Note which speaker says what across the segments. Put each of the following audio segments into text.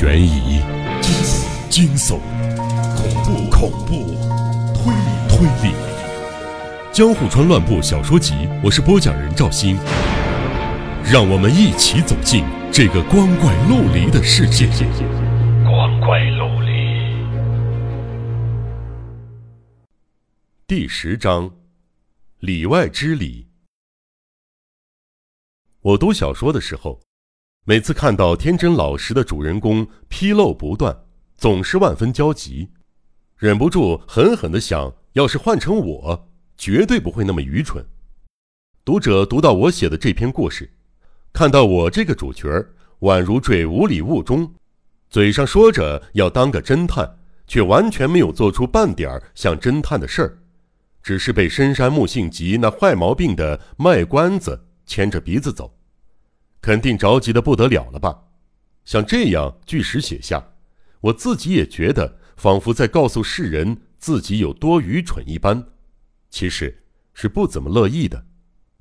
Speaker 1: 悬疑、惊悚、恐怖、恐怖、推理、推理，《江户川乱步小说集》，我是播讲人赵鑫，让我们一起走进这个光怪陆离的世界。光怪陆离。第十章，里外之理。我读小说的时候。每次看到天真老实的主人公纰漏不断，总是万分焦急，忍不住狠狠地想：要是换成我，绝对不会那么愚蠢。读者读到我写的这篇故事，看到我这个主角宛如坠无里雾中，嘴上说着要当个侦探，却完全没有做出半点像侦探的事儿，只是被深山木性吉那坏毛病的卖关子牵着鼻子走。肯定着急的不得了了吧？像这样据实写下，我自己也觉得仿佛在告诉世人自己有多愚蠢一般。其实是不怎么乐意的。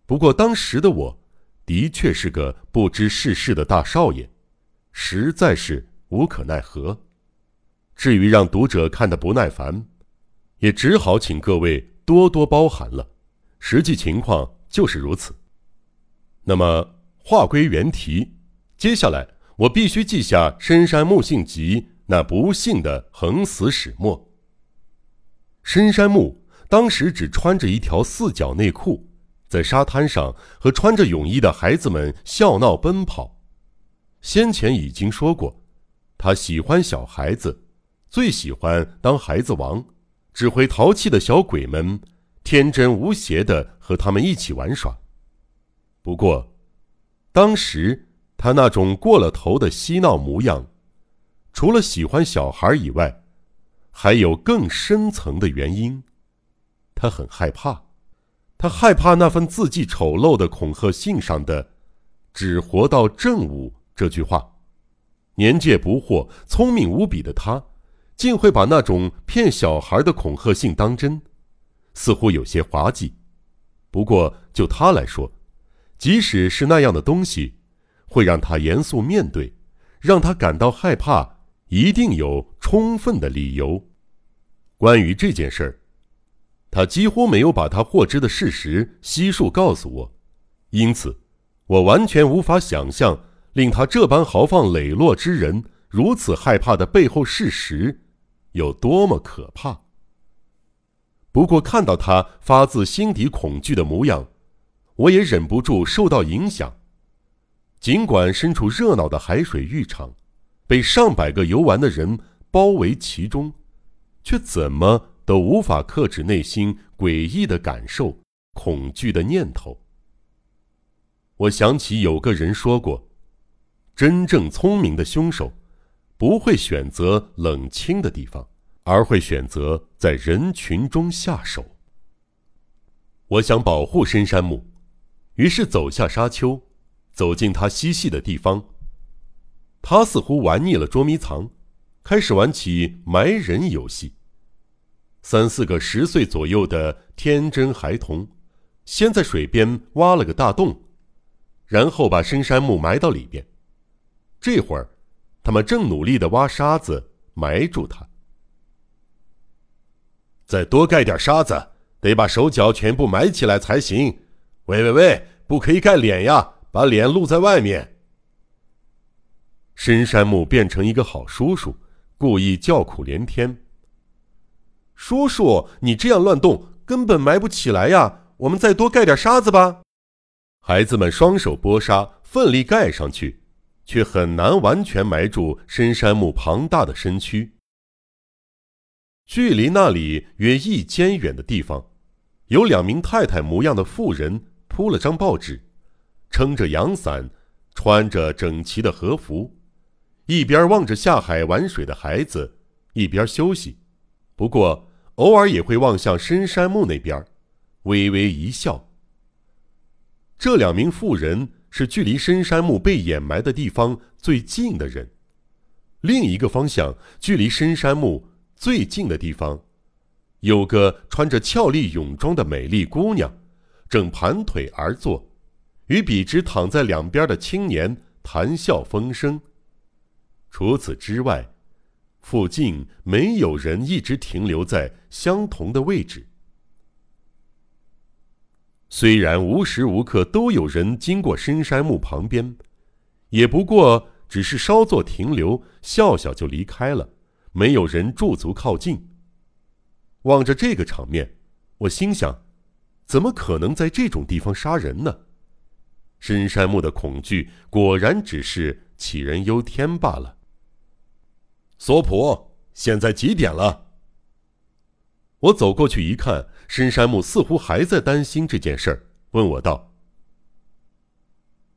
Speaker 1: 不过当时的我，的确是个不知世事的大少爷，实在是无可奈何。至于让读者看得不耐烦，也只好请各位多多包涵了。实际情况就是如此。那么。话归原题，接下来我必须记下深山木姓吉那不幸的横死始末。深山木当时只穿着一条四角内裤，在沙滩上和穿着泳衣的孩子们笑闹奔跑。先前已经说过，他喜欢小孩子，最喜欢当孩子王，只会淘气的小鬼们天真无邪的和他们一起玩耍。不过。当时他那种过了头的嬉闹模样，除了喜欢小孩以外，还有更深层的原因。他很害怕，他害怕那份字迹丑陋的恐吓信上的“只活到正午”这句话。年届不惑、聪明无比的他，竟会把那种骗小孩的恐吓信当真，似乎有些滑稽。不过就他来说，即使是那样的东西，会让他严肃面对，让他感到害怕，一定有充分的理由。关于这件事儿，他几乎没有把他获知的事实悉数告诉我，因此，我完全无法想象令他这般豪放磊落之人如此害怕的背后事实有多么可怕。不过，看到他发自心底恐惧的模样。我也忍不住受到影响，尽管身处热闹的海水浴场，被上百个游玩的人包围其中，却怎么都无法克制内心诡异的感受、恐惧的念头。我想起有个人说过：“真正聪明的凶手，不会选择冷清的地方，而会选择在人群中下手。”我想保护深山木。于是走下沙丘，走进他嬉戏的地方。他似乎玩腻了捉迷藏，开始玩起埋人游戏。三四个十岁左右的天真孩童，先在水边挖了个大洞，然后把深山木埋到里边。这会儿，他们正努力的挖沙子埋住他。再多盖点沙子，得把手脚全部埋起来才行。喂喂喂，不可以盖脸呀，把脸露在外面。深山木变成一个好叔叔，故意叫苦连天。叔叔，你这样乱动，根本埋不起来呀！我们再多盖点沙子吧。孩子们双手拨沙，奋力盖上去，却很难完全埋住深山木庞大的身躯。距离那里约一间远的地方，有两名太太模样的妇人。铺了张报纸，撑着阳伞，穿着整齐的和服，一边望着下海玩水的孩子，一边休息。不过偶尔也会望向深山木那边，微微一笑。这两名妇人是距离深山木被掩埋的地方最近的人。另一个方向，距离深山木最近的地方，有个穿着俏丽泳装的美丽姑娘。正盘腿而坐，与笔直躺在两边的青年谈笑风生。除此之外，附近没有人一直停留在相同的位置。虽然无时无刻都有人经过深山墓旁边，也不过只是稍作停留，笑笑就离开了，没有人驻足靠近。望着这个场面，我心想：怎么可能在这种地方杀人呢？深山木的恐惧果然只是杞人忧天罢了。索普，现在几点了？我走过去一看，深山木似乎还在担心这件事儿，问我道：“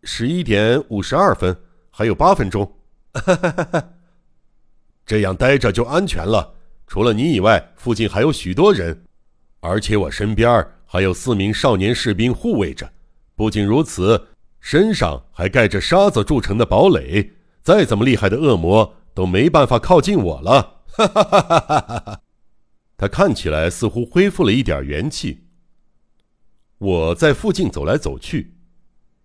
Speaker 1: 十一点五十二分，还有八分钟。”这样待着就安全了。除了你以外，附近还有许多人，而且我身边还有四名少年士兵护卫着。不仅如此，身上还盖着沙子铸成的堡垒，再怎么厉害的恶魔都没办法靠近我了。哈哈哈哈哈哈！他看起来似乎恢复了一点元气。我在附近走来走去，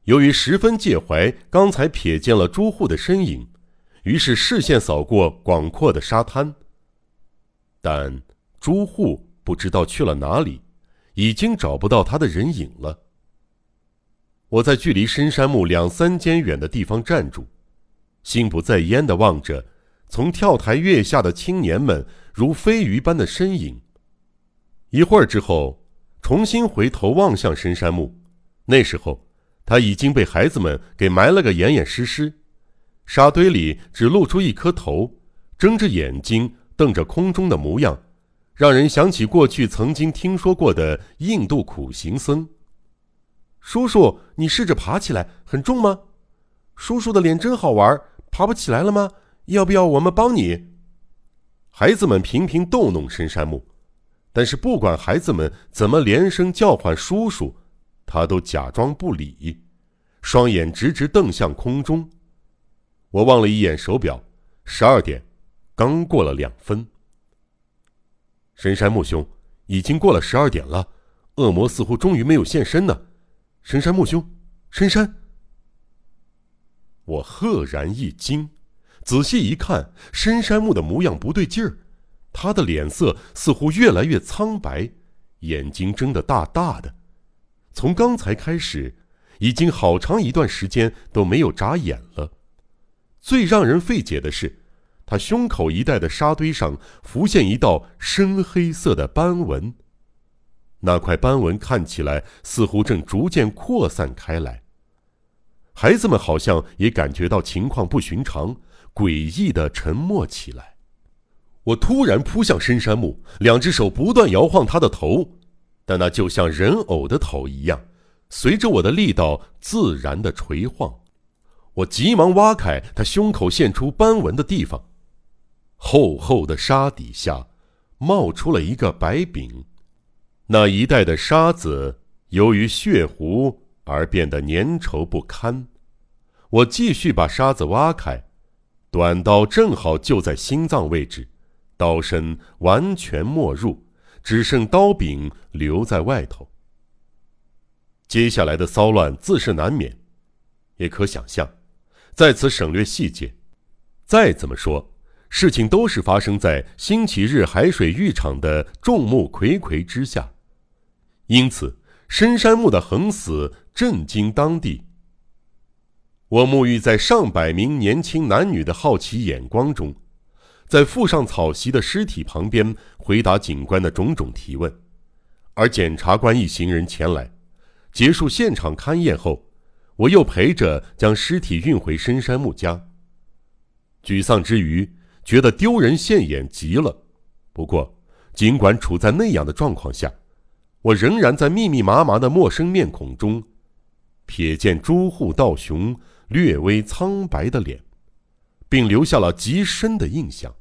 Speaker 1: 由于十分介怀刚才瞥见了朱户的身影，于是视线扫过广阔的沙滩。但朱户不知道去了哪里，已经找不到他的人影了。我在距离深山墓两三间远的地方站住，心不在焉的望着从跳台跃下的青年们如飞鱼般的身影。一会儿之后，重新回头望向深山墓，那时候他已经被孩子们给埋了个严严实实，沙堆里只露出一颗头，睁着眼睛。瞪着空中的模样，让人想起过去曾经听说过的印度苦行僧。叔叔，你试着爬起来，很重吗？叔叔的脸真好玩，爬不起来了吗？要不要我们帮你？孩子们频频逗弄深山木，但是不管孩子们怎么连声叫唤叔叔，他都假装不理，双眼直直瞪向空中。我望了一眼手表，十二点。刚过了两分，深山木兄，已经过了十二点了，恶魔似乎终于没有现身呢。深山木兄，深山，我赫然一惊，仔细一看，深山木的模样不对劲儿，他的脸色似乎越来越苍白，眼睛睁得大大的，从刚才开始，已经好长一段时间都没有眨眼了。最让人费解的是。他胸口一带的沙堆上浮现一道深黑色的斑纹，那块斑纹看起来似乎正逐渐扩散开来。孩子们好像也感觉到情况不寻常，诡异的沉默起来。我突然扑向深山木，两只手不断摇晃他的头，但那就像人偶的头一样，随着我的力道自然的垂晃。我急忙挖开他胸口现出斑纹的地方。厚厚的沙底下，冒出了一个白饼，那一带的沙子由于血糊而变得粘稠不堪。我继续把沙子挖开，短刀正好就在心脏位置，刀身完全没入，只剩刀柄留在外头。接下来的骚乱自是难免，也可想象，在此省略细节。再怎么说。事情都是发生在星期日海水浴场的众目睽睽之下，因此深山木的横死震惊当地。我沐浴在上百名年轻男女的好奇眼光中，在附上草席的尸体旁边回答警官的种种提问，而检察官一行人前来，结束现场勘验后，我又陪着将尸体运回深山木家。沮丧之余。觉得丢人现眼极了，不过，尽管处在那样的状况下，我仍然在密密麻麻的陌生面孔中，瞥见朱户道雄略微苍白的脸，并留下了极深的印象。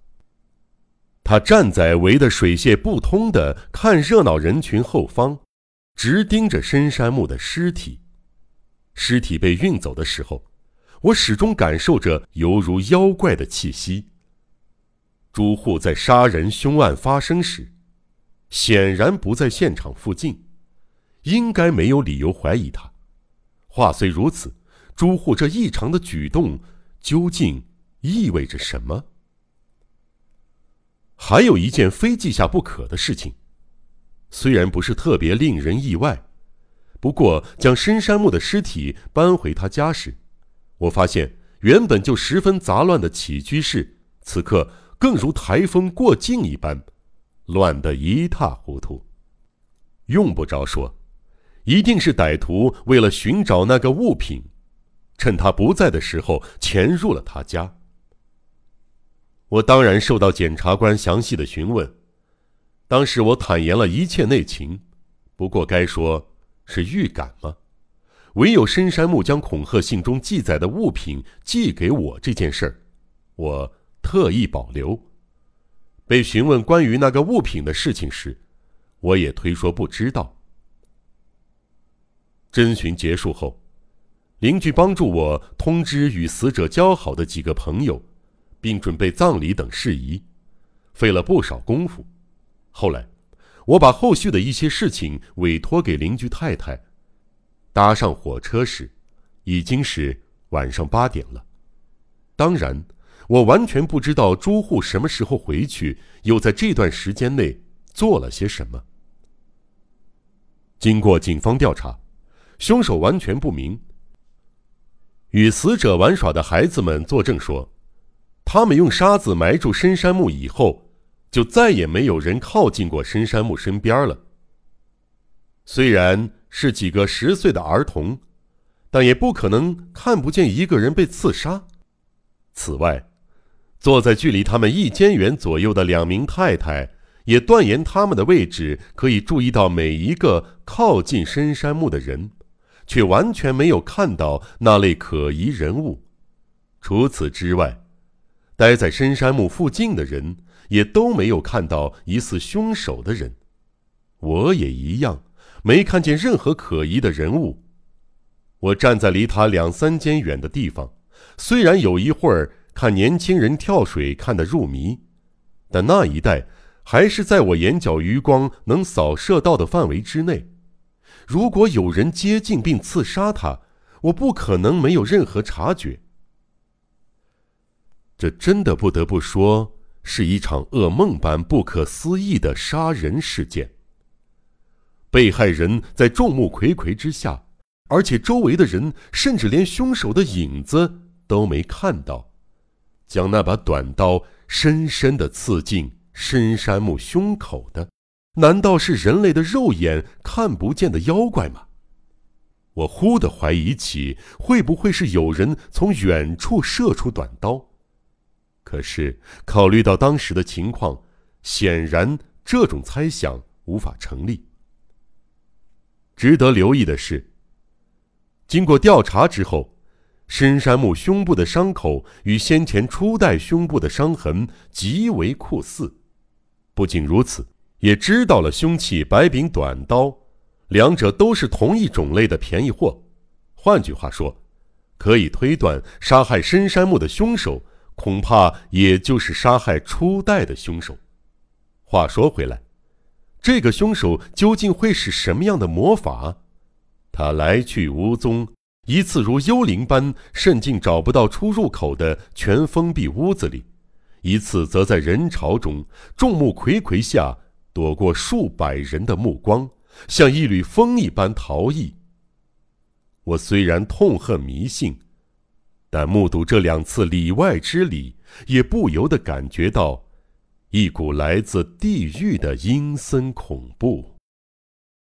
Speaker 1: 他站在围得水泄不通的看热闹人群后方，直盯着深山木的尸体。尸体被运走的时候，我始终感受着犹如妖怪的气息。朱户在杀人凶案发生时，显然不在现场附近，应该没有理由怀疑他。话虽如此，朱户这异常的举动究竟意味着什么？还有一件非记下不可的事情，虽然不是特别令人意外，不过将深山木的尸体搬回他家时，我发现原本就十分杂乱的起居室，此刻更如台风过境一般，乱得一塌糊涂。用不着说，一定是歹徒为了寻找那个物品，趁他不在的时候潜入了他家。我当然受到检察官详细的询问，当时我坦言了一切内情，不过该说是预感吗？唯有深山木将恐吓信中记载的物品寄给我这件事儿，我特意保留。被询问关于那个物品的事情时，我也推说不知道。侦询结束后，邻居帮助我通知与死者交好的几个朋友。并准备葬礼等事宜，费了不少功夫。后来，我把后续的一些事情委托给邻居太太。搭上火车时，已经是晚上八点了。当然，我完全不知道朱户什么时候回去，又在这段时间内做了些什么。经过警方调查，凶手完全不明。与死者玩耍的孩子们作证说。他们用沙子埋住深山木以后，就再也没有人靠近过深山木身边了。虽然是几个十岁的儿童，但也不可能看不见一个人被刺杀。此外，坐在距离他们一间远左右的两名太太，也断言他们的位置可以注意到每一个靠近深山木的人，却完全没有看到那类可疑人物。除此之外，待在深山木附近的人也都没有看到疑似凶手的人，我也一样，没看见任何可疑的人物。我站在离他两三间远的地方，虽然有一会儿看年轻人跳水看得入迷，但那一带还是在我眼角余光能扫射到的范围之内。如果有人接近并刺杀他，我不可能没有任何察觉。这真的不得不说是一场噩梦般不可思议的杀人事件。被害人在众目睽睽之下，而且周围的人甚至连凶手的影子都没看到，将那把短刀深深的刺进深山木胸口的，难道是人类的肉眼看不见的妖怪吗？我忽地怀疑起，会不会是有人从远处射出短刀？可是，考虑到当时的情况，显然这种猜想无法成立。值得留意的是，经过调查之后，深山木胸部的伤口与先前初代胸部的伤痕极为酷似。不仅如此，也知道了凶器白柄短刀，两者都是同一种类的便宜货。换句话说，可以推断杀害深山木的凶手。恐怕也就是杀害初代的凶手。话说回来，这个凶手究竟会使什么样的魔法？他来去无踪，一次如幽灵般渗进找不到出入口的全封闭屋子里，一次则在人潮中众目睽睽下躲过数百人的目光，像一缕风一般逃逸。我虽然痛恨迷信。但目睹这两次里外之礼，也不由得感觉到一股来自地狱的阴森恐怖。